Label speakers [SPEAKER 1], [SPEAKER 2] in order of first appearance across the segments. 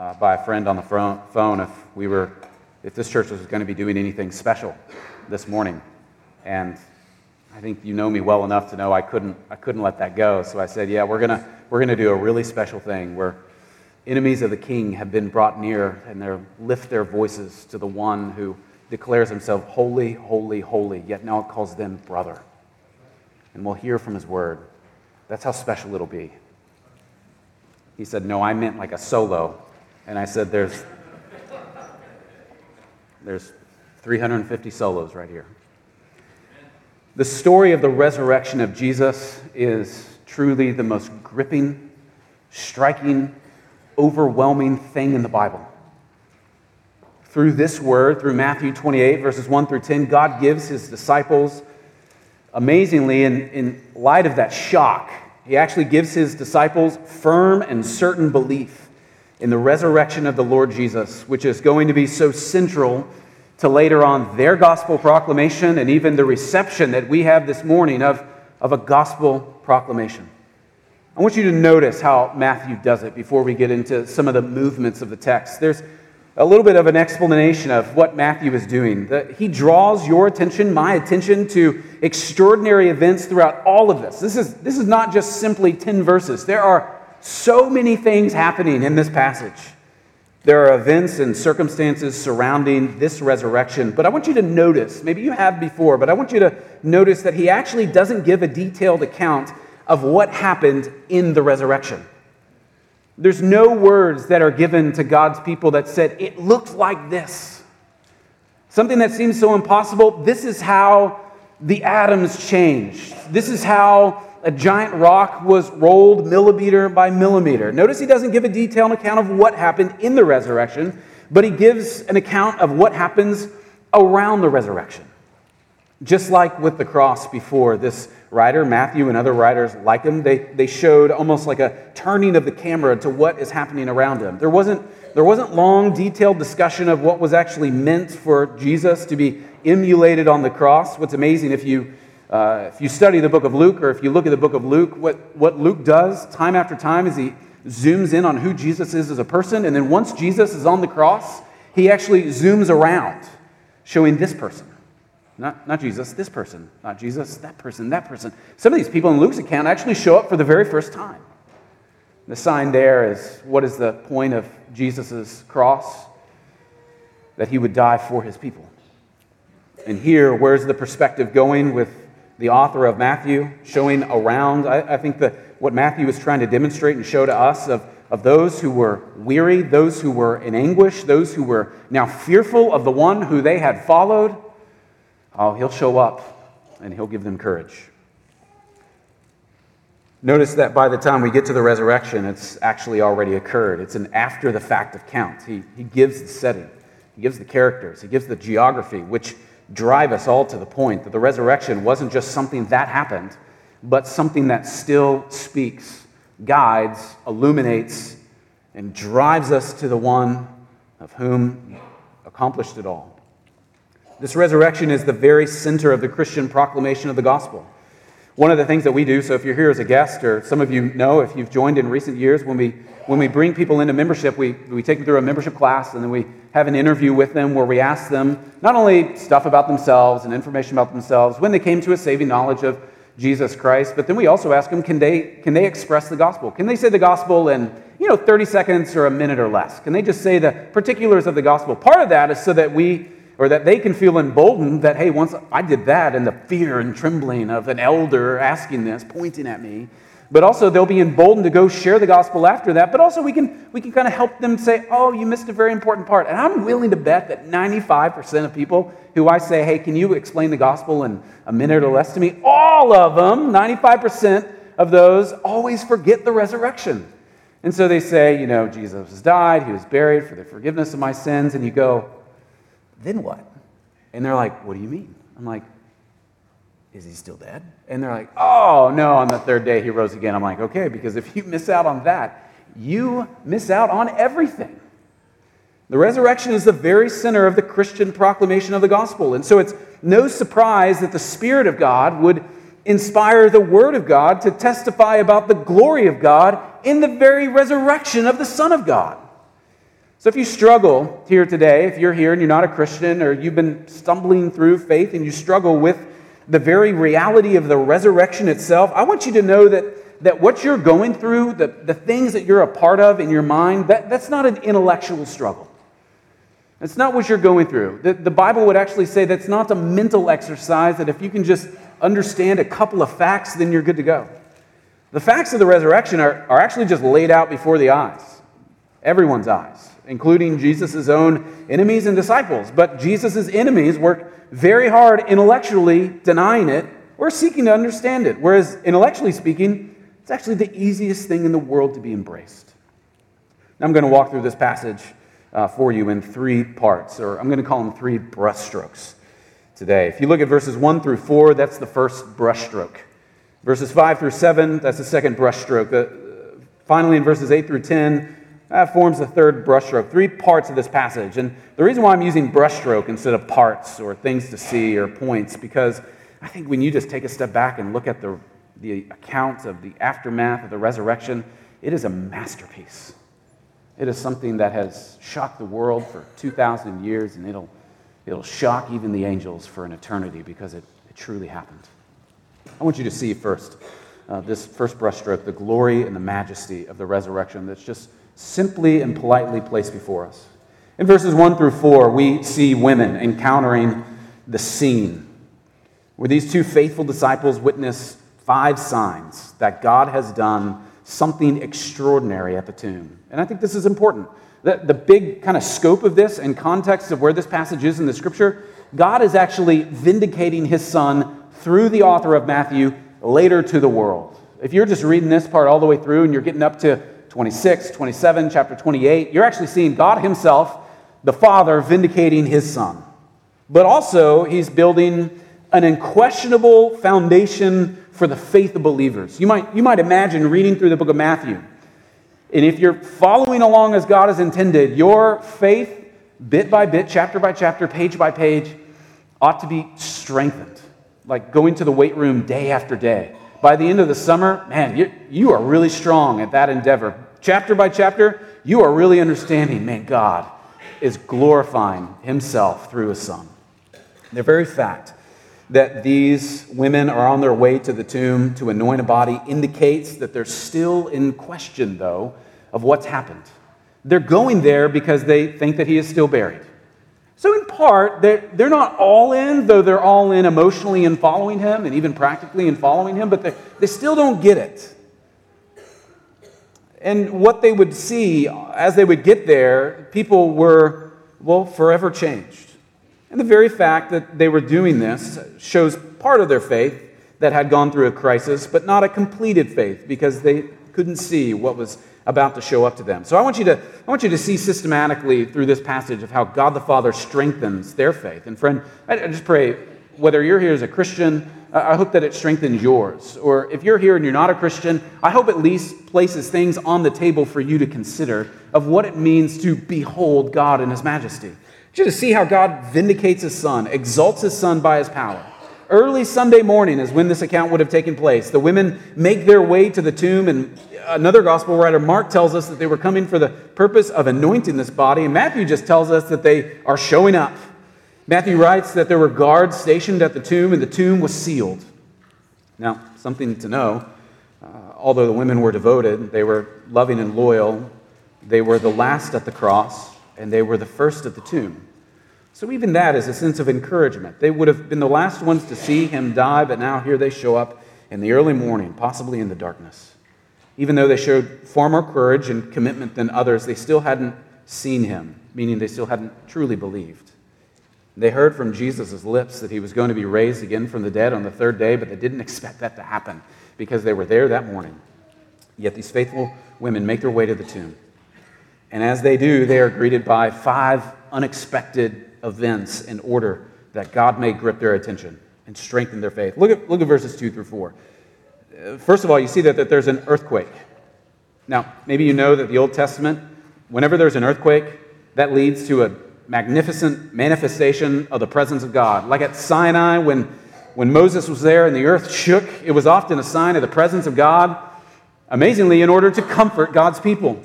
[SPEAKER 1] uh, by a friend on the phone if we were, if this church was going to be doing anything special this morning. And I think you know me well enough to know I couldn't, I couldn't let that go. So I said, yeah, we're going to we're gonna do a really special thing where enemies of the king have been brought near and they lift their voices to the one who declares himself holy, holy, holy, yet now it calls them brother. And we'll hear from his word. That's how special it'll be. He said, No, I meant like a solo. And I said, There's, there's 350 solos right here. The story of the resurrection of Jesus is truly the most gripping, striking, overwhelming thing in the Bible. Through this word, through Matthew 28, verses 1 through 10, God gives his disciples, amazingly, in, in light of that shock, he actually gives his disciples firm and certain belief in the resurrection of the Lord Jesus, which is going to be so central to later on their gospel proclamation and even the reception that we have this morning of, of a gospel proclamation. I want you to notice how Matthew does it before we get into some of the movements of the text. There's a little bit of an explanation of what Matthew is doing. he draws your attention, my attention, to extraordinary events throughout all of this. This is, this is not just simply 10 verses, there are so many things happening in this passage. There are events and circumstances surrounding this resurrection, but I want you to notice, maybe you have before, but I want you to notice that he actually doesn't give a detailed account of what happened in the resurrection. There's no words that are given to God's people that said, it looks like this. Something that seems so impossible, this is how the atoms changed. This is how a giant rock was rolled millimeter by millimeter. Notice he doesn't give a detailed account of what happened in the resurrection, but he gives an account of what happens around the resurrection. Just like with the cross before, this writer, Matthew, and other writers like him, they, they showed almost like a turning of the camera to what is happening around him. There wasn't, there wasn't long, detailed discussion of what was actually meant for Jesus to be emulated on the cross. What's amazing, if you uh, if you study the book of Luke or if you look at the book of Luke, what, what Luke does time after time is he zooms in on who Jesus is as a person. And then once Jesus is on the cross, he actually zooms around, showing this person. Not, not Jesus, this person. Not Jesus, that person, that person. Some of these people in Luke's account actually show up for the very first time. The sign there is what is the point of Jesus' cross? That he would die for his people. And here, where's the perspective going with the author of Matthew, showing around. I, I think that what Matthew is trying to demonstrate and show to us of, of those who were weary, those who were in anguish, those who were now fearful of the one who they had followed, oh, he'll show up and he'll give them courage. Notice that by the time we get to the resurrection, it's actually already occurred. It's an after the fact account. He, he gives the setting, he gives the characters, he gives the geography, which drive us all to the point that the resurrection wasn't just something that happened, but something that still speaks, guides, illuminates, and drives us to the one of whom accomplished it all. This resurrection is the very center of the Christian proclamation of the gospel. One of the things that we do, so if you're here as a guest, or some of you know if you've joined in recent years, when we, when we bring people into membership, we, we take them through a membership class and then we have an interview with them where we ask them not only stuff about themselves and information about themselves when they came to a saving knowledge of Jesus Christ, but then we also ask them, can they, can they express the gospel? Can they say the gospel in, you know, 30 seconds or a minute or less? Can they just say the particulars of the gospel? Part of that is so that we, or that they can feel emboldened that, hey, once I did that and the fear and trembling of an elder asking this, pointing at me, but also they'll be emboldened to go share the gospel after that. But also we can, we can kind of help them say, oh, you missed a very important part. And I'm willing to bet that 95% of people who I say, hey, can you explain the gospel in a minute or less to me? All of them, 95% of those, always forget the resurrection. And so they say, you know, Jesus died, he was buried for the forgiveness of my sins. And you go, then what? And they're like, what do you mean? I'm like, is he still dead? And they're like, oh, no, on the third day he rose again. I'm like, okay, because if you miss out on that, you miss out on everything. The resurrection is the very center of the Christian proclamation of the gospel. And so it's no surprise that the Spirit of God would inspire the Word of God to testify about the glory of God in the very resurrection of the Son of God. So if you struggle here today, if you're here and you're not a Christian, or you've been stumbling through faith and you struggle with the very reality of the resurrection itself, I want you to know that, that what you're going through, the, the things that you're a part of in your mind, that, that's not an intellectual struggle. That's not what you're going through. The, the Bible would actually say that's not a mental exercise, that if you can just understand a couple of facts, then you're good to go. The facts of the resurrection are, are actually just laid out before the eyes, everyone's eyes including Jesus' own enemies and disciples. But Jesus' enemies work very hard intellectually denying it or seeking to understand it. Whereas, intellectually speaking, it's actually the easiest thing in the world to be embraced. Now, I'm going to walk through this passage uh, for you in three parts, or I'm going to call them three brushstrokes today. If you look at verses 1 through 4, that's the first brushstroke. Verses 5 through 7, that's the second brushstroke. The, finally, in verses 8 through 10, that forms the third brushstroke. Three parts of this passage. And the reason why I'm using brushstroke instead of parts or things to see or points, because I think when you just take a step back and look at the, the account of the aftermath of the resurrection, it is a masterpiece. It is something that has shocked the world for 2,000 years, and it'll, it'll shock even the angels for an eternity because it, it truly happened. I want you to see first uh, this first brushstroke, the glory and the majesty of the resurrection that's just simply and politely placed before us. In verses 1 through 4, we see women encountering the scene where these two faithful disciples witness five signs that God has done something extraordinary at the tomb. And I think this is important. The, the big kind of scope of this and context of where this passage is in the scripture, God is actually vindicating his son through the author of Matthew later to the world. If you're just reading this part all the way through and you're getting up to 26, 27, chapter 28, you're actually seeing God Himself, the Father, vindicating His Son. But also, He's building an unquestionable foundation for the faith of believers. You might, you might imagine reading through the book of Matthew. And if you're following along as God has intended, your faith, bit by bit, chapter by chapter, page by page, ought to be strengthened. Like going to the weight room day after day by the end of the summer, man, you, you are really strong at that endeavor. Chapter by chapter, you are really understanding, man, God is glorifying himself through his son. The very fact that these women are on their way to the tomb to anoint a body indicates that they're still in question, though, of what's happened. They're going there because they think that he is still buried. So, in part, they're, they're not all in, though they're all in emotionally in following him and even practically in following him, but they, they still don't get it. And what they would see as they would get there, people were, well, forever changed. And the very fact that they were doing this shows part of their faith that had gone through a crisis, but not a completed faith because they couldn't see what was about to show up to them. So I want you to, I want you to see systematically through this passage of how God the Father strengthens their faith. And friend, I just pray, whether you're here as a Christian, I hope that it strengthens yours. Or if you're here and you're not a Christian, I hope at least places things on the table for you to consider of what it means to behold God in His majesty. Just to see how God vindicates His Son, exalts His Son by His power. Early Sunday morning is when this account would have taken place. The women make their way to the tomb, and another gospel writer, Mark, tells us that they were coming for the purpose of anointing this body, and Matthew just tells us that they are showing up. Matthew writes that there were guards stationed at the tomb, and the tomb was sealed. Now, something to know uh, although the women were devoted, they were loving and loyal, they were the last at the cross, and they were the first at the tomb. So, even that is a sense of encouragement. They would have been the last ones to see him die, but now here they show up in the early morning, possibly in the darkness. Even though they showed far more courage and commitment than others, they still hadn't seen him, meaning they still hadn't truly believed. They heard from Jesus' lips that he was going to be raised again from the dead on the third day, but they didn't expect that to happen because they were there that morning. Yet these faithful women make their way to the tomb. And as they do, they are greeted by five unexpected events in order that God may grip their attention and strengthen their faith. Look at, look at verses 2 through 4. First of all, you see that, that there's an earthquake. Now, maybe you know that the Old Testament, whenever there's an earthquake, that leads to a magnificent manifestation of the presence of God. Like at Sinai, when, when Moses was there and the earth shook, it was often a sign of the presence of God, amazingly, in order to comfort God's people.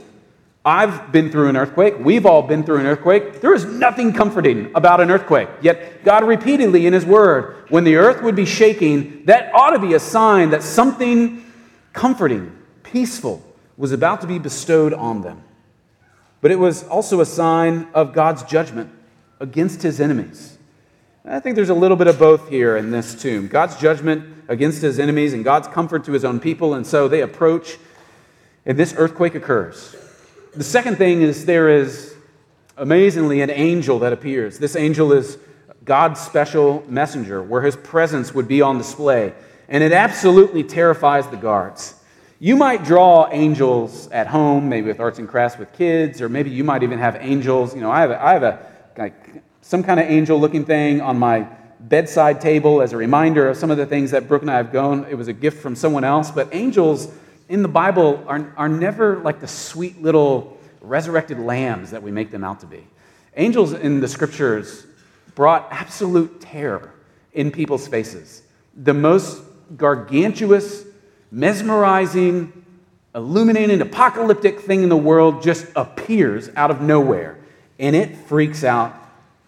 [SPEAKER 1] I've been through an earthquake. We've all been through an earthquake. There is nothing comforting about an earthquake. Yet, God repeatedly in His Word, when the earth would be shaking, that ought to be a sign that something comforting, peaceful, was about to be bestowed on them. But it was also a sign of God's judgment against His enemies. I think there's a little bit of both here in this tomb God's judgment against His enemies and God's comfort to His own people. And so they approach, and this earthquake occurs. The second thing is there is amazingly an angel that appears. This angel is God's special messenger, where his presence would be on display. And it absolutely terrifies the guards. You might draw angels at home, maybe with arts and crafts with kids, or maybe you might even have angels. You know, I have a, I have a like, some kind of angel looking thing on my bedside table as a reminder of some of the things that Brooke and I have gone. It was a gift from someone else, but angels in the Bible are, are never like the sweet little resurrected lambs that we make them out to be. Angels in the scriptures brought absolute terror in people's faces. The most gargantuous, mesmerizing, illuminating, apocalyptic thing in the world just appears out of nowhere, and it freaks out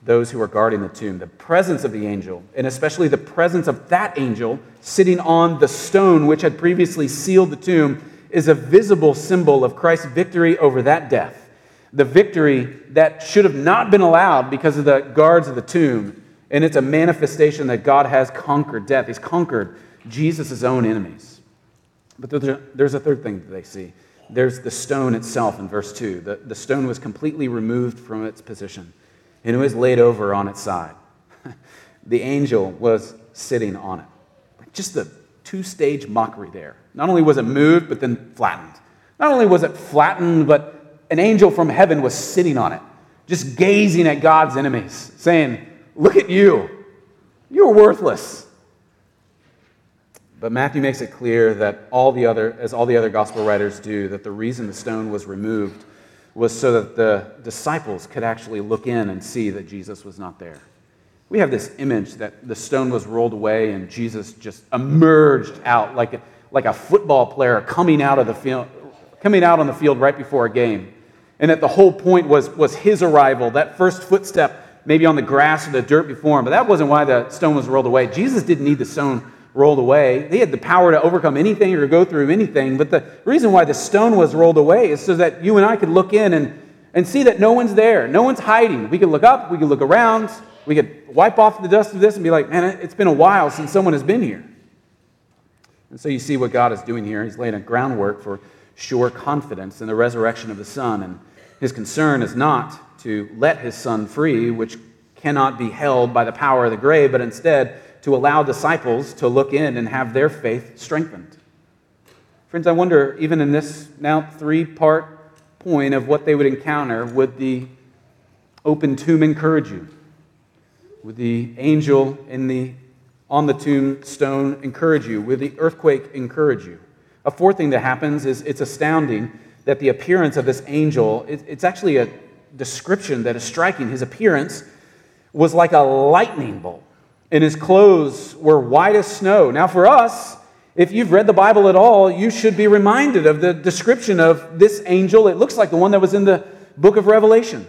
[SPEAKER 1] those who are guarding the tomb. The presence of the angel, and especially the presence of that angel sitting on the stone which had previously sealed the tomb, is a visible symbol of Christ's victory over that death. The victory that should have not been allowed because of the guards of the tomb. And it's a manifestation that God has conquered death. He's conquered Jesus' own enemies. But there's a third thing that they see. There's the stone itself in verse 2. The, the stone was completely removed from its position and it was laid over on its side. the angel was sitting on it. Just a two stage mockery there. Not only was it moved, but then flattened. Not only was it flattened, but an angel from heaven was sitting on it, just gazing at God's enemies, saying, Look at you. You're worthless. But Matthew makes it clear that all the other, as all the other gospel writers do, that the reason the stone was removed was so that the disciples could actually look in and see that Jesus was not there. We have this image that the stone was rolled away and Jesus just emerged out like a, like a football player coming out of the field, coming out on the field right before a game. And that the whole point was, was his arrival, that first footstep, maybe on the grass or the dirt before him. But that wasn't why the stone was rolled away. Jesus didn't need the stone rolled away. They had the power to overcome anything or go through anything. But the reason why the stone was rolled away is so that you and I could look in and, and see that no one's there. No one's hiding. We could look up, we could look around, we could wipe off the dust of this and be like, man, it's been a while since someone has been here. And so you see what God is doing here. He's laying a groundwork for sure confidence in the resurrection of the Son. And his concern is not to let his Son free, which cannot be held by the power of the grave, but instead to allow disciples to look in and have their faith strengthened. Friends, I wonder, even in this now three part point of what they would encounter, would the open tomb encourage you? Would the angel in the, on the tombstone encourage you? Would the earthquake encourage you? A fourth thing that happens is it's astounding that the appearance of this angel, it's actually a description that is striking. His appearance was like a lightning bolt and his clothes were white as snow. Now, for us, if you've read the Bible at all, you should be reminded of the description of this angel. It looks like the one that was in the book of Revelation,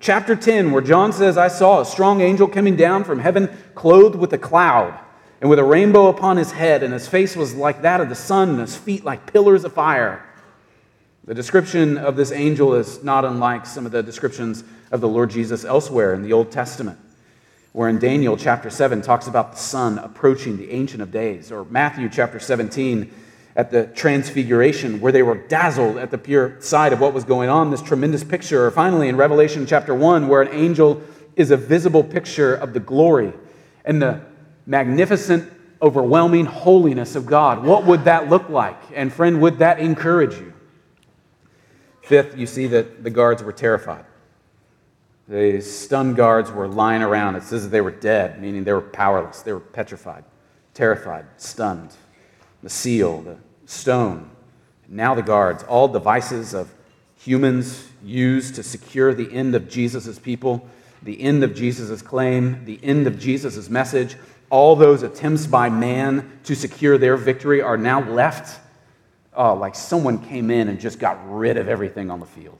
[SPEAKER 1] chapter 10, where John says, I saw a strong angel coming down from heaven, clothed with a cloud, and with a rainbow upon his head, and his face was like that of the sun, and his feet like pillars of fire. The description of this angel is not unlike some of the descriptions of the Lord Jesus elsewhere in the Old Testament where in Daniel chapter 7 talks about the Son approaching the Ancient of Days, or Matthew chapter 17 at the Transfiguration, where they were dazzled at the pure sight of what was going on, this tremendous picture. Or finally in Revelation chapter 1, where an angel is a visible picture of the glory and the magnificent, overwhelming holiness of God. What would that look like? And friend, would that encourage you? Fifth, you see that the guards were terrified. The stunned guards were lying around. It says that they were dead, meaning they were powerless. They were petrified, terrified, stunned. The seal, the stone. Now the guards, all devices of humans used to secure the end of Jesus' people, the end of Jesus' claim, the end of Jesus' message. All those attempts by man to secure their victory are now left oh, like someone came in and just got rid of everything on the field,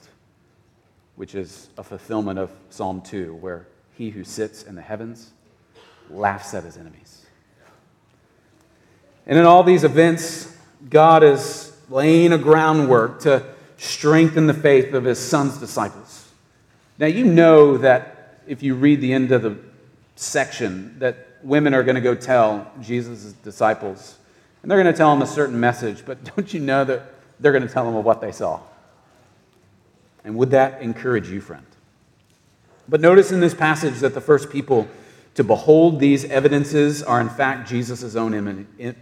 [SPEAKER 1] which is a fulfillment of Psalm 2, where he who sits in the heavens laughs at his enemies. And in all these events, God is laying a groundwork to strengthen the faith of his son's disciples. Now, you know that if you read the end of the section, that women are going to go tell Jesus' disciples, and they're going to tell them a certain message, but don't you know that they're going to tell them of what they saw? And would that encourage you, friend? But notice in this passage that the first people to behold these evidences are, in fact, Jesus' own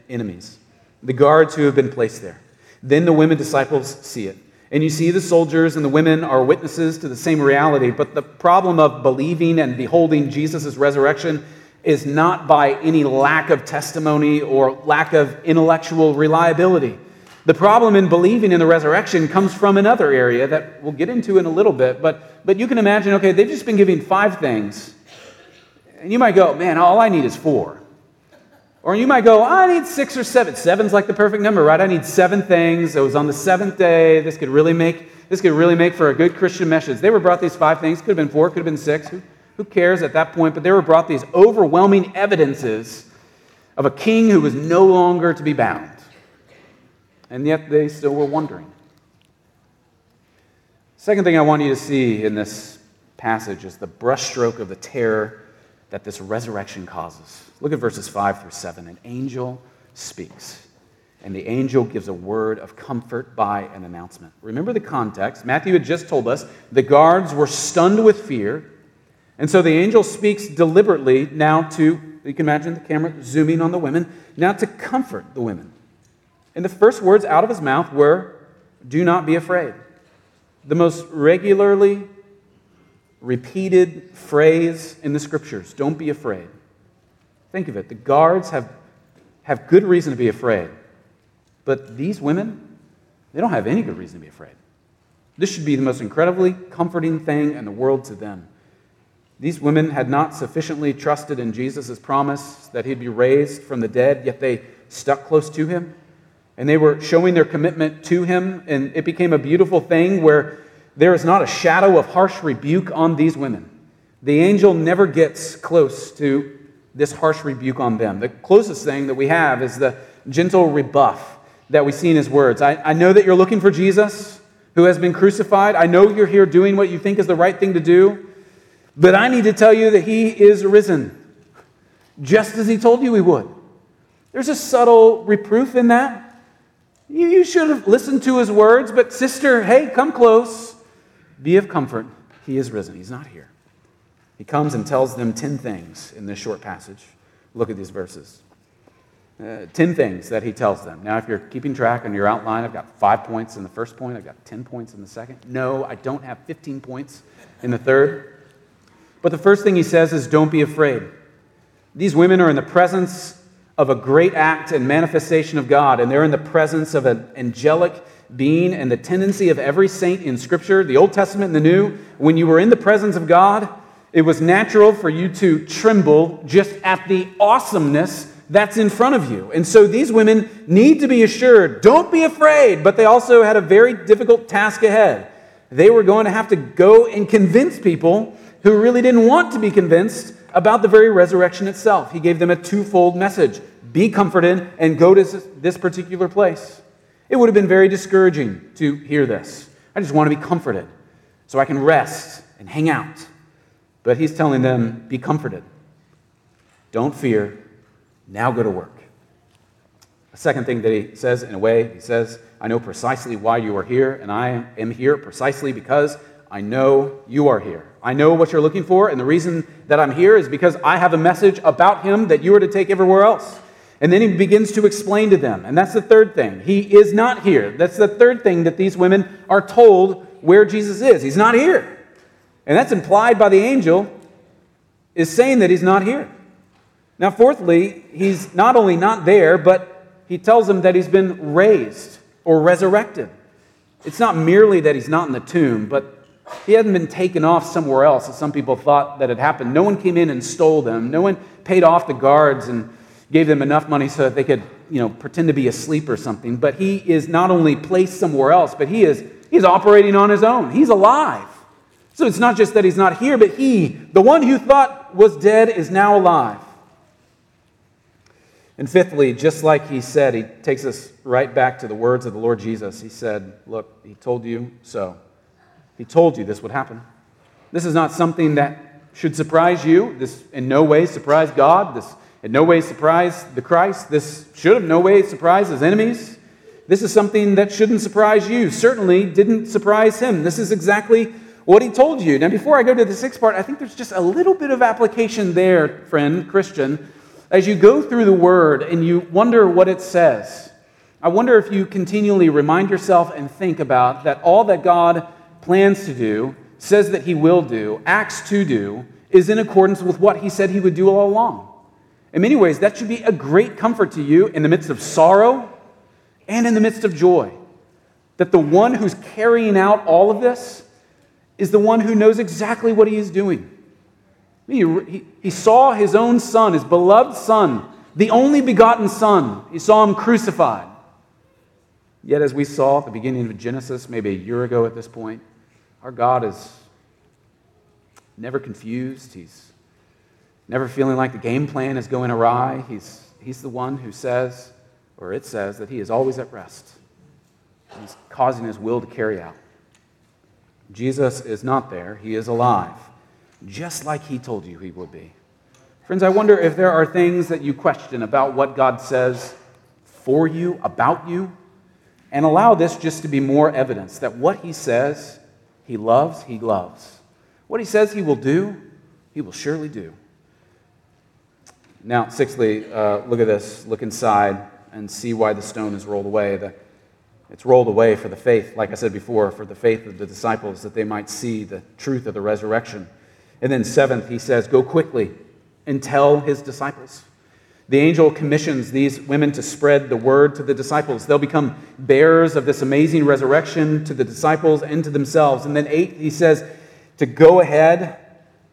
[SPEAKER 1] enemies, the guards who have been placed there. Then the women disciples see it. And you see the soldiers and the women are witnesses to the same reality. But the problem of believing and beholding Jesus' resurrection is not by any lack of testimony or lack of intellectual reliability. The problem in believing in the resurrection comes from another area that we'll get into in a little bit. But, but you can imagine, okay, they've just been giving five things. And you might go, man, all I need is four. Or you might go, I need six or seven. Seven's like the perfect number, right? I need seven things. It was on the seventh day. This could really make, this could really make for a good Christian message. They were brought these five things. Could have been four, could have been six. Who, who cares at that point? But they were brought these overwhelming evidences of a king who was no longer to be bound. And yet they still were wondering. Second thing I want you to see in this passage is the brushstroke of the terror that this resurrection causes. Look at verses 5 through 7. An angel speaks, and the angel gives a word of comfort by an announcement. Remember the context. Matthew had just told us the guards were stunned with fear, and so the angel speaks deliberately now to, you can imagine the camera zooming on the women, now to comfort the women. And the first words out of his mouth were, Do not be afraid. The most regularly repeated phrase in the scriptures don't be afraid. Think of it. The guards have, have good reason to be afraid. But these women, they don't have any good reason to be afraid. This should be the most incredibly comforting thing in the world to them. These women had not sufficiently trusted in Jesus' promise that he'd be raised from the dead, yet they stuck close to him. And they were showing their commitment to him. And it became a beautiful thing where there is not a shadow of harsh rebuke on these women. The angel never gets close to this harsh rebuke on them. The closest thing that we have is the gentle rebuff that we see in his words. I, I know that you're looking for Jesus who has been crucified. I know you're here doing what you think is the right thing to do, but I need to tell you that he is risen, just as he told you he would. There's a subtle reproof in that. You, you should have listened to his words, but sister, hey, come close. Be of comfort. He is risen. He's not here. He comes and tells them 10 things in this short passage. Look at these verses. Uh, 10 things that he tells them. Now, if you're keeping track on your outline, I've got five points in the first point, I've got 10 points in the second. No, I don't have 15 points in the third. But the first thing he says is don't be afraid. These women are in the presence of a great act and manifestation of God, and they're in the presence of an angelic being and the tendency of every saint in Scripture, the Old Testament and the New, when you were in the presence of God, it was natural for you to tremble just at the awesomeness that's in front of you. And so these women need to be assured don't be afraid, but they also had a very difficult task ahead. They were going to have to go and convince people who really didn't want to be convinced about the very resurrection itself. He gave them a twofold message be comforted and go to this particular place. It would have been very discouraging to hear this. I just want to be comforted so I can rest and hang out. But he's telling them, be comforted. Don't fear. Now go to work. A second thing that he says, in a way, he says, I know precisely why you are here, and I am here precisely because I know you are here. I know what you're looking for, and the reason that I'm here is because I have a message about him that you are to take everywhere else. And then he begins to explain to them. And that's the third thing. He is not here. That's the third thing that these women are told where Jesus is. He's not here. And that's implied by the angel, is saying that he's not here. Now, fourthly, he's not only not there, but he tells them that he's been raised or resurrected. It's not merely that he's not in the tomb, but he hadn't been taken off somewhere else, as some people thought that had happened. No one came in and stole them. No one paid off the guards and gave them enough money so that they could you know, pretend to be asleep or something, but he is not only placed somewhere else, but he is he's operating on his own. He's alive. So it's not just that he's not here, but he, the one who thought was dead, is now alive. And fifthly, just like he said, he takes us right back to the words of the Lord Jesus. He said, Look, he told you so. He told you this would happen. This is not something that should surprise you. This in no way surprised God. This in no way surprised the Christ. This should have no way surprised his enemies. This is something that shouldn't surprise you. Certainly didn't surprise him. This is exactly what he told you. Now, before I go to the sixth part, I think there's just a little bit of application there, friend, Christian, as you go through the word and you wonder what it says. I wonder if you continually remind yourself and think about that all that God plans to do, says that he will do, acts to do, is in accordance with what he said he would do all along. In many ways, that should be a great comfort to you in the midst of sorrow and in the midst of joy. That the one who's carrying out all of this is the one who knows exactly what he is doing. He, he, he, saw his own son, his beloved son, the only begotten son. He saw him crucified. Yet, as we saw at the beginning of Genesis, maybe a year ago at this point, our God is never confused. He's never feeling like the game plan is going awry. He's, he's the one who says, or it says, that he is always at rest. He's causing his will to carry out. Jesus is not there, he is alive, just like he told you he would be. Friends, I wonder if there are things that you question about what God says for you, about you, and allow this just to be more evidence that what he says he loves, he loves. What he says he will do, he will surely do. Now, sixthly, uh, look at this. Look inside and see why the stone is rolled away. The it's rolled away for the faith, like I said before, for the faith of the disciples, that they might see the truth of the resurrection. And then, seventh, he says, Go quickly and tell his disciples. The angel commissions these women to spread the word to the disciples. They'll become bearers of this amazing resurrection to the disciples and to themselves. And then, eight, he says, to go ahead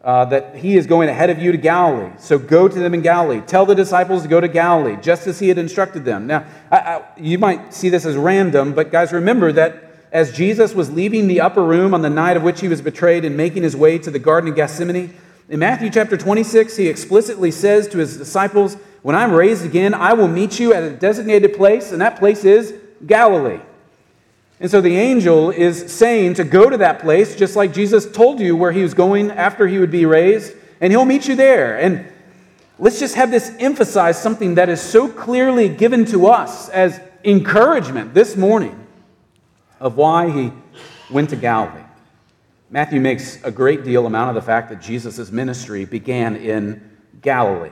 [SPEAKER 1] uh, that he is going ahead of you to Galilee. So go to them in Galilee. Tell the disciples to go to Galilee, just as he had instructed them. Now, I, I, you might see this as random, but guys, remember that as Jesus was leaving the upper room on the night of which he was betrayed and making his way to the Garden of Gethsemane, in Matthew chapter 26, he explicitly says to his disciples, When I'm raised again, I will meet you at a designated place, and that place is Galilee. And so the angel is saying to go to that place, just like Jesus told you where he was going after he would be raised, and he'll meet you there. And let's just have this emphasize something that is so clearly given to us as encouragement this morning of why he went to Galilee. Matthew makes a great deal amount of the fact that Jesus' ministry began in Galilee.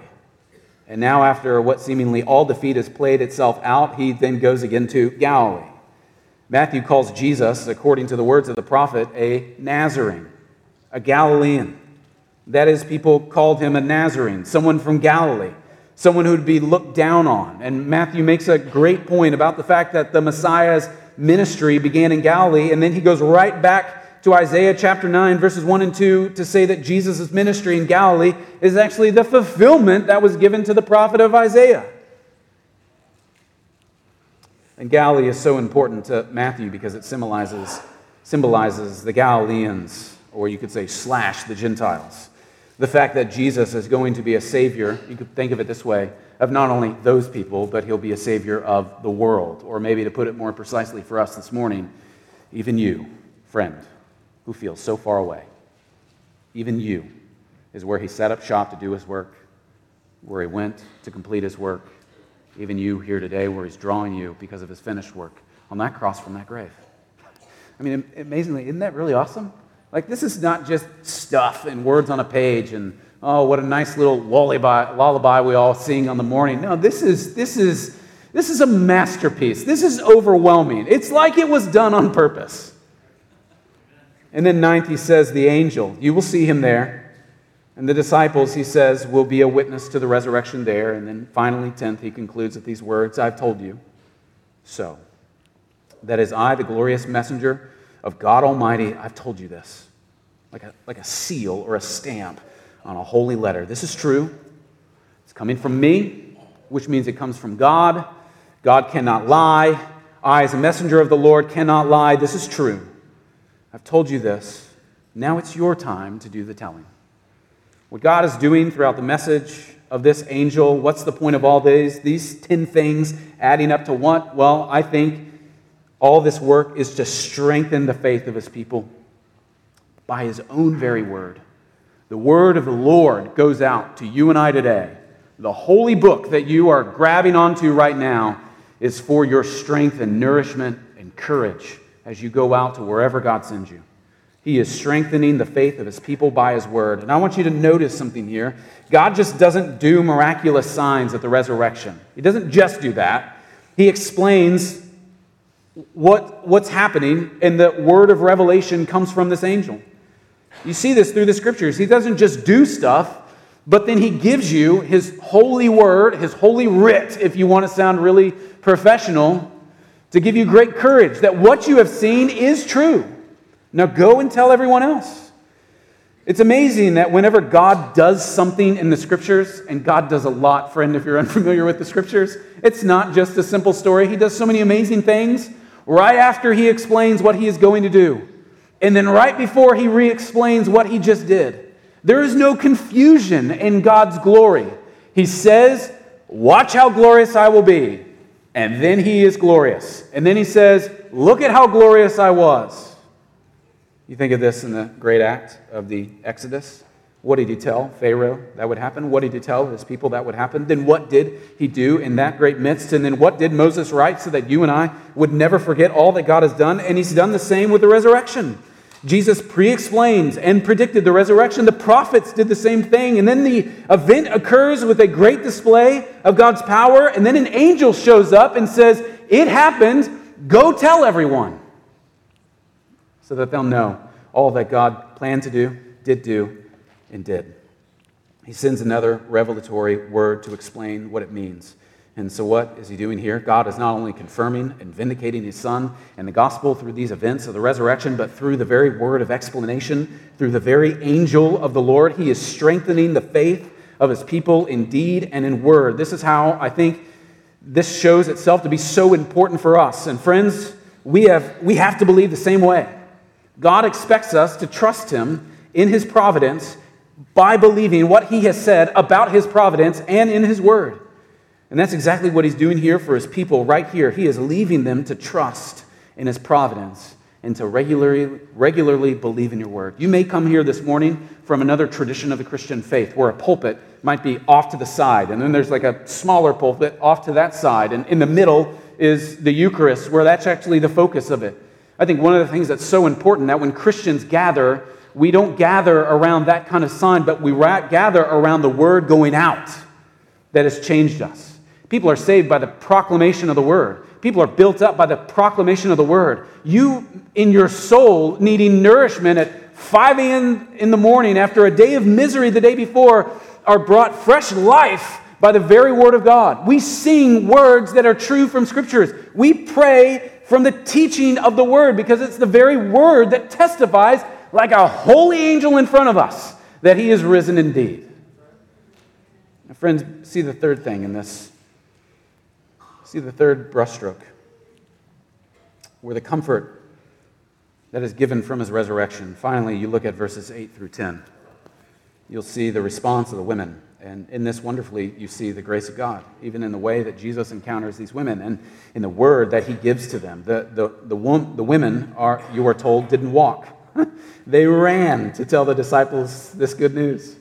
[SPEAKER 1] And now, after what seemingly all defeat has played itself out, he then goes again to Galilee. Matthew calls Jesus, according to the words of the prophet, a Nazarene, a Galilean. That is, people called him a Nazarene, someone from Galilee, someone who would be looked down on. And Matthew makes a great point about the fact that the Messiah's ministry began in Galilee, and then he goes right back to Isaiah chapter 9, verses 1 and 2, to say that Jesus' ministry in Galilee is actually the fulfillment that was given to the prophet of Isaiah. And Galilee is so important to Matthew because it symbolizes, symbolizes the Galileans, or you could say, slash the Gentiles. The fact that Jesus is going to be a Savior, you could think of it this way, of not only those people, but He'll be a Savior of the world. Or maybe to put it more precisely for us this morning, even you, friend, who feels so far away. Even you is where He set up shop to do His work, where He went to complete His work even you here today, where He's drawing you because of His finished work on that cross from that grave. I mean, amazingly, isn't that really awesome? Like, this is not just stuff and words on a page and, oh, what a nice little lullaby, lullaby we all sing on the morning. No, this is, this is, this is a masterpiece. This is overwhelming. It's like it was done on purpose. And then, ninth, he says, the angel, you will see him there. And the disciples, he says, will be a witness to the resurrection there. And then finally, 10th, he concludes with these words I've told you so. That is, I, the glorious messenger of God Almighty, I've told you this. Like a, like a seal or a stamp on a holy letter. This is true. It's coming from me, which means it comes from God. God cannot lie. I, as a messenger of the Lord, cannot lie. This is true. I've told you this. Now it's your time to do the telling. What God is doing throughout the message of this angel, what's the point of all these? These 10 things adding up to what? Well, I think all this work is to strengthen the faith of his people by his own very word. The word of the Lord goes out to you and I today. The holy book that you are grabbing onto right now is for your strength and nourishment and courage as you go out to wherever God sends you. He is strengthening the faith of his people by his word. And I want you to notice something here. God just doesn't do miraculous signs at the resurrection, He doesn't just do that. He explains what, what's happening, and the word of revelation comes from this angel. You see this through the scriptures. He doesn't just do stuff, but then he gives you his holy word, his holy writ, if you want to sound really professional, to give you great courage that what you have seen is true. Now go and tell everyone else. It's amazing that whenever God does something in the scriptures, and God does a lot, friend, if you're unfamiliar with the scriptures, it's not just a simple story. He does so many amazing things right after he explains what he is going to do. And then right before he re explains what he just did, there is no confusion in God's glory. He says, Watch how glorious I will be. And then he is glorious. And then he says, Look at how glorious I was. You think of this in the great act of the Exodus. What did he tell Pharaoh that would happen? What did he tell his people that would happen? Then what did he do in that great midst? And then what did Moses write so that you and I would never forget all that God has done? And he's done the same with the resurrection. Jesus pre explains and predicted the resurrection. The prophets did the same thing. And then the event occurs with a great display of God's power. And then an angel shows up and says, It happened. Go tell everyone. So that they'll know all that God planned to do, did do, and did. He sends another revelatory word to explain what it means. And so, what is he doing here? God is not only confirming and vindicating his son and the gospel through these events of the resurrection, but through the very word of explanation, through the very angel of the Lord. He is strengthening the faith of his people in deed and in word. This is how I think this shows itself to be so important for us. And, friends, we have, we have to believe the same way. God expects us to trust him in his providence by believing what he has said about his providence and in his word. And that's exactly what he's doing here for his people right here. He is leaving them to trust in his providence and to regularly, regularly believe in your word. You may come here this morning from another tradition of the Christian faith where a pulpit might be off to the side, and then there's like a smaller pulpit off to that side, and in the middle is the Eucharist, where that's actually the focus of it. I think one of the things that's so important that when Christians gather, we don't gather around that kind of sign, but we gather around the word going out that has changed us. People are saved by the proclamation of the word. People are built up by the proclamation of the word. You, in your soul, needing nourishment at 5 a.m. in the morning after a day of misery the day before, are brought fresh life by the very word of God. We sing words that are true from scriptures. We pray from the teaching of the word because it's the very word that testifies, like a holy angel in front of us, that he is risen indeed. Now, friends, see the third thing in this See the third brushstroke, where the comfort that is given from his resurrection. Finally, you look at verses 8 through 10. You'll see the response of the women. And in this, wonderfully, you see the grace of God, even in the way that Jesus encounters these women and in the word that he gives to them. The, the, the, wom- the women, are, you are told, didn't walk, they ran to tell the disciples this good news.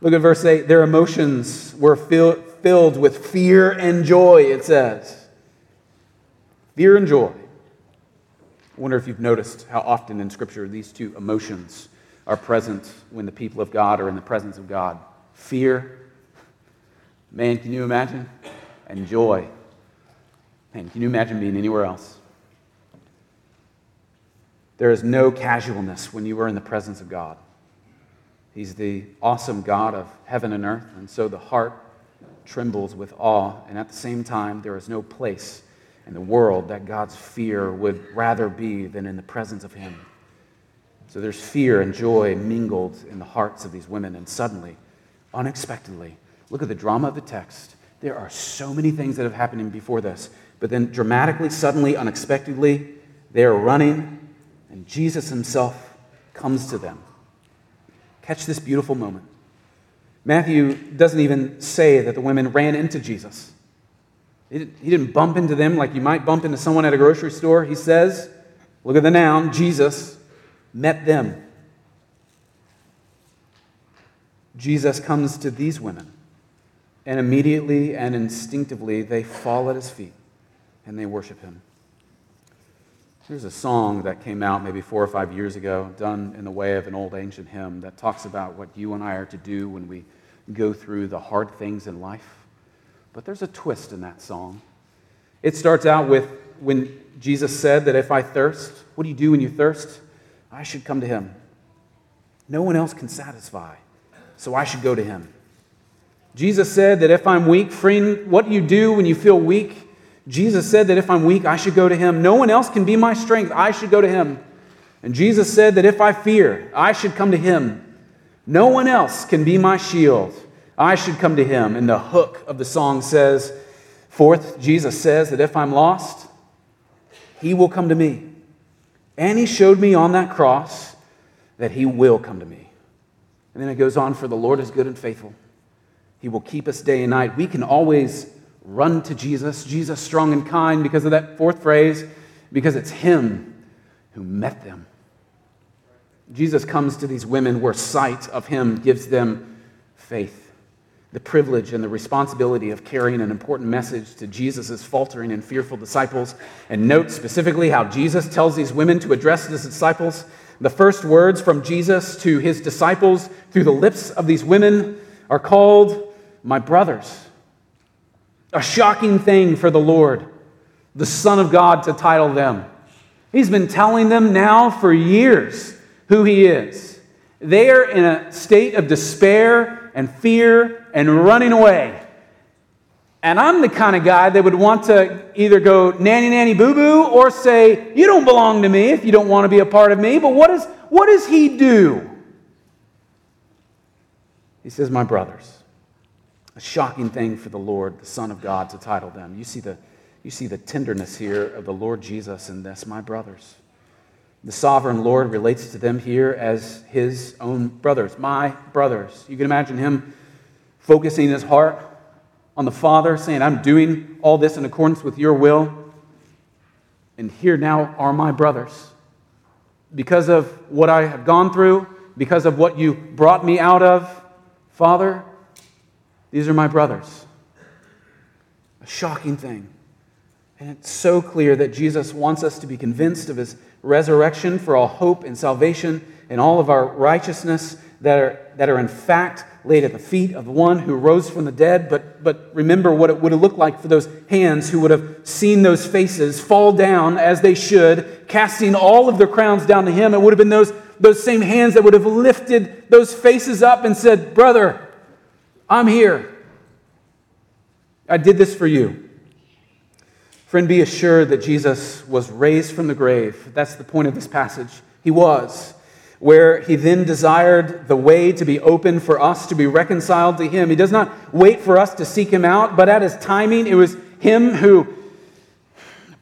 [SPEAKER 1] Look at verse 8. Their emotions were filled, filled with fear and joy, it says. Fear and joy. I wonder if you've noticed how often in Scripture these two emotions are present when the people of God are in the presence of God. Fear, man, can you imagine? And joy. Man, can you imagine being anywhere else? There is no casualness when you are in the presence of God. He's the awesome God of heaven and earth, and so the heart trembles with awe, and at the same time, there is no place in the world that God's fear would rather be than in the presence of Him. So there's fear and joy mingled in the hearts of these women, and suddenly, unexpectedly, look at the drama of the text. There are so many things that have happened before this. But then, dramatically, suddenly, unexpectedly, they are running, and Jesus himself comes to them. Catch this beautiful moment. Matthew doesn't even say that the women ran into Jesus. He didn't bump into them like you might bump into someone at a grocery store. He says, look at the noun, Jesus met them. Jesus comes to these women, and immediately and instinctively they fall at his feet and they worship him. There's a song that came out maybe four or five years ago, done in the way of an old ancient hymn, that talks about what you and I are to do when we go through the hard things in life. But there's a twist in that song. It starts out with when Jesus said that if I thirst, what do you do when you thirst? I should come to him. No one else can satisfy, so I should go to him. Jesus said that if I'm weak, friend, what do you do when you feel weak? Jesus said that if I'm weak, I should go to him. No one else can be my strength. I should go to him. And Jesus said that if I fear, I should come to him. No one else can be my shield. I should come to him. And the hook of the song says, Fourth, Jesus says that if I'm lost, he will come to me. And he showed me on that cross that he will come to me. And then it goes on, For the Lord is good and faithful. He will keep us day and night. We can always run to Jesus, Jesus strong and kind, because of that fourth phrase, because it's him who met them. Jesus comes to these women where sight of him gives them faith the privilege and the responsibility of carrying an important message to Jesus' faltering and fearful disciples. And note specifically how Jesus tells these women to address his disciples. The first words from Jesus to his disciples through the lips of these women are called, My brothers. A shocking thing for the Lord, the Son of God, to title them. He's been telling them now for years who he is. They are in a state of despair and fear and running away. And I'm the kind of guy that would want to either go nanny nanny boo boo or say, You don't belong to me if you don't want to be a part of me. But what, is, what does he do? He says, My brothers. A shocking thing for the Lord, the Son of God, to title them. You see the, you see the tenderness here of the Lord Jesus in this, my brothers. The sovereign Lord relates to them here as his own brothers, my brothers. You can imagine him focusing his heart on the Father, saying, I'm doing all this in accordance with your will. And here now are my brothers. Because of what I have gone through, because of what you brought me out of, Father, these are my brothers. A shocking thing. And it's so clear that Jesus wants us to be convinced of his resurrection for all hope and salvation and all of our righteousness that are, that are in fact laid at the feet of the one who rose from the dead. But, but remember what it would have looked like for those hands who would have seen those faces fall down as they should, casting all of their crowns down to him. It would have been those, those same hands that would have lifted those faces up and said, Brother, I'm here. I did this for you. Friend, be assured that Jesus was raised from the grave. That's the point of this passage. He was where he then desired the way to be open for us to be reconciled to him. He does not wait for us to seek him out, but at his timing, it was him who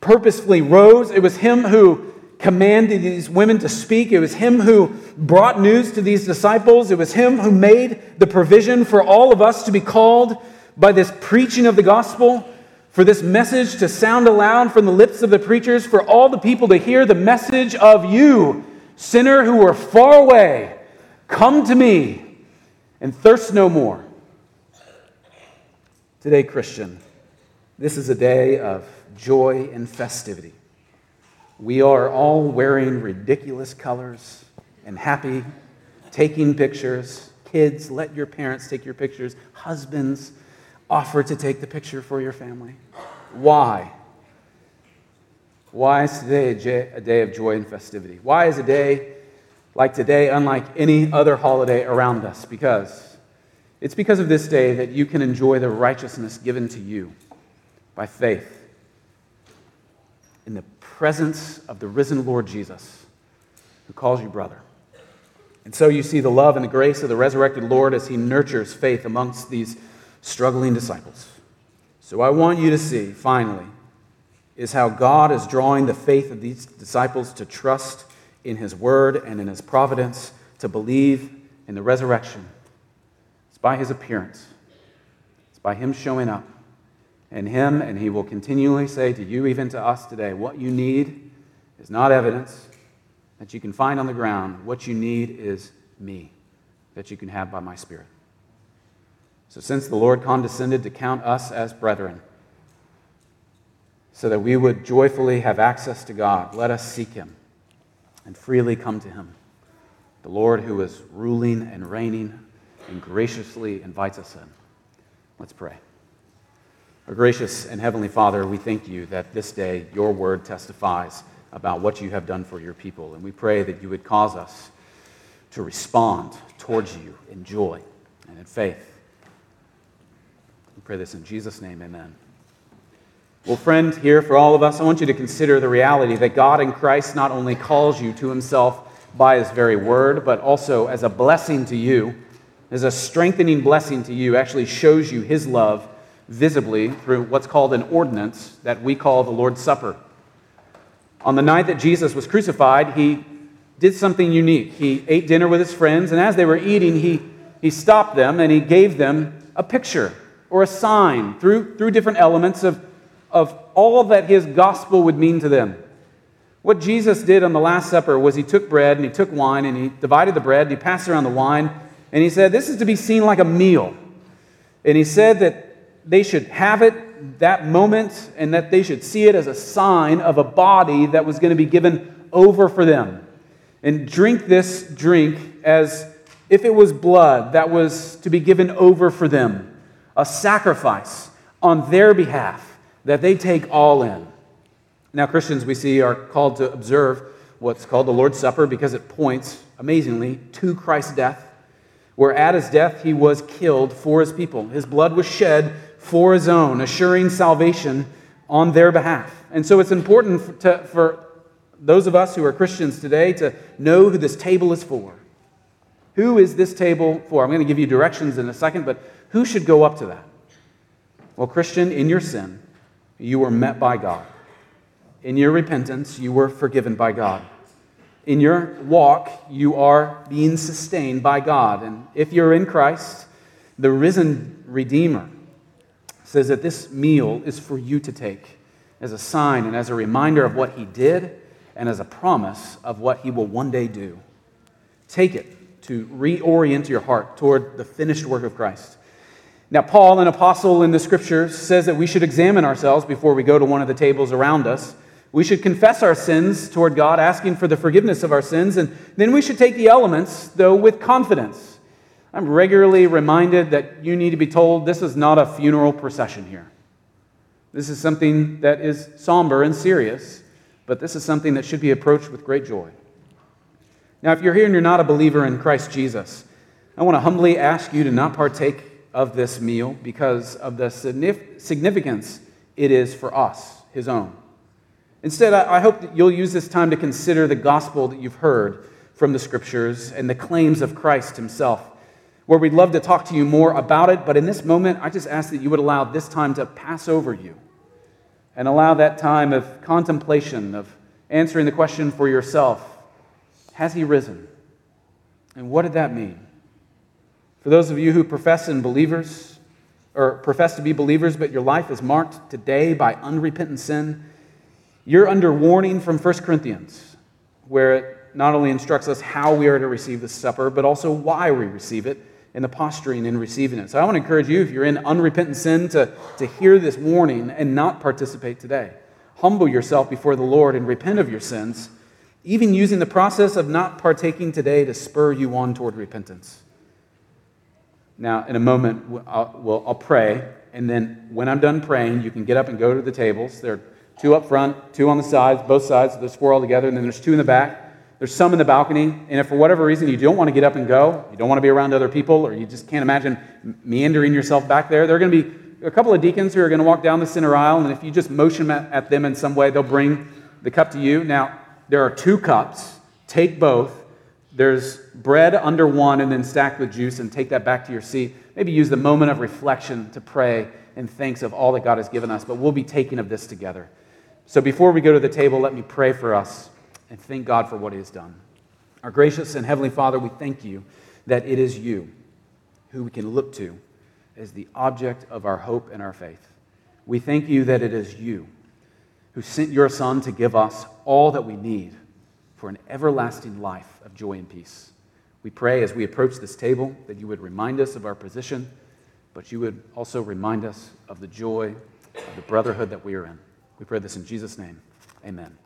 [SPEAKER 1] purposefully rose. It was him who commanded these women to speak. It was him who brought news to these disciples. It was him who made the provision for all of us to be called by this preaching of the gospel, for this message to sound aloud from the lips of the preachers, for all the people to hear the message of you Sinner who are far away, come to me and thirst no more. Today, Christian, this is a day of joy and festivity. We are all wearing ridiculous colors and happy, taking pictures. Kids, let your parents take your pictures. Husbands, offer to take the picture for your family. Why? Why is today a day of joy and festivity? Why is a day like today unlike any other holiday around us? Because it's because of this day that you can enjoy the righteousness given to you by faith in the presence of the risen Lord Jesus, who calls you brother. And so you see the love and the grace of the resurrected Lord as he nurtures faith amongst these struggling disciples. So I want you to see, finally, is how God is drawing the faith of these disciples to trust in his word and in his providence, to believe in the resurrection. It's by his appearance, it's by him showing up. And him, and he will continually say to you, even to us today, what you need is not evidence that you can find on the ground. What you need is me, that you can have by my Spirit. So, since the Lord condescended to count us as brethren, so that we would joyfully have access to God, let us seek Him and freely come to Him. The Lord who is ruling and reigning and graciously invites us in. Let's pray. Our gracious and heavenly Father, we thank you that this day your word testifies about what you have done for your people. And we pray that you would cause us to respond towards you in joy and in faith. We pray this in Jesus' name, amen. Well, friend, here for all of us, I want you to consider the reality that God in Christ not only calls you to himself by his very word, but also as a blessing to you, as a strengthening blessing to you, actually shows you his love visibly through what's called an ordinance that we call the Lord's Supper. On the night that Jesus was crucified, he did something unique. He ate dinner with his friends, and as they were eating, he, he stopped them and he gave them a picture or a sign through, through different elements of, of all that his gospel would mean to them. What Jesus did on the Last Supper was he took bread and he took wine and he divided the bread and he passed around the wine and he said, This is to be seen like a meal. And he said that they should have it that moment and that they should see it as a sign of a body that was going to be given over for them. And drink this drink as if it was blood that was to be given over for them, a sacrifice on their behalf that they take all in. Now, Christians, we see, are called to observe what's called the Lord's Supper because it points, amazingly, to Christ's death where at his death he was killed for his people. His blood was shed for his own, assuring salvation on their behalf. And so it's important to, for those of us who are Christians today to know who this table is for. Who is this table for? I'm going to give you directions in a second, but who should go up to that? Well, Christian, in your sin, you were met by God. In your repentance, you were forgiven by God. In your walk, you are being sustained by God. And if you're in Christ, the risen Redeemer, says that this meal is for you to take as a sign and as a reminder of what he did and as a promise of what he will one day do. Take it to reorient your heart toward the finished work of Christ. Now, Paul, an apostle in the scriptures, says that we should examine ourselves before we go to one of the tables around us. We should confess our sins toward God, asking for the forgiveness of our sins, and then we should take the elements, though, with confidence I'm regularly reminded that you need to be told this is not a funeral procession here. This is something that is somber and serious, but this is something that should be approached with great joy. Now, if you're here and you're not a believer in Christ Jesus, I want to humbly ask you to not partake of this meal because of the significance it is for us, His own. Instead, I hope that you'll use this time to consider the gospel that you've heard from the scriptures and the claims of Christ Himself where we'd love to talk to you more about it. But in this moment, I just ask that you would allow this time to pass over you and allow that time of contemplation, of answering the question for yourself Has he risen? And what did that mean? For those of you who profess in believers, or profess to be believers, but your life is marked today by unrepentant sin, you're under warning from 1 Corinthians, where it not only instructs us how we are to receive the supper, but also why we receive it and the posturing in receiving it. So I want to encourage you, if you're in unrepentant sin, to, to hear this warning and not participate today. Humble yourself before the Lord and repent of your sins, even using the process of not partaking today to spur you on toward repentance. Now, in a moment, I'll, I'll pray, and then when I'm done praying, you can get up and go to the tables. There are two up front, two on the sides, both sides, there's four all together, and then there's two in the back. There's some in the balcony, and if for whatever reason you don't want to get up and go, you don't want to be around other people, or you just can't imagine meandering yourself back there, there are going to be a couple of deacons who are going to walk down the center aisle, and if you just motion at them in some way, they'll bring the cup to you. Now, there are two cups. Take both. There's bread under one, and then stack the juice, and take that back to your seat. Maybe use the moment of reflection to pray in thanks of all that God has given us, but we'll be taking of this together. So before we go to the table, let me pray for us and thank God for what He has done. Our gracious and Heavenly Father, we thank you that it is you who we can look to as the object of our hope and our faith. We thank you that it is you who sent your Son to give us all that we need for an everlasting life of joy and peace. We pray as we approach this table that you would remind us of our position, but you would also remind us of the joy of the brotherhood that we are in. We pray this in Jesus' name. Amen.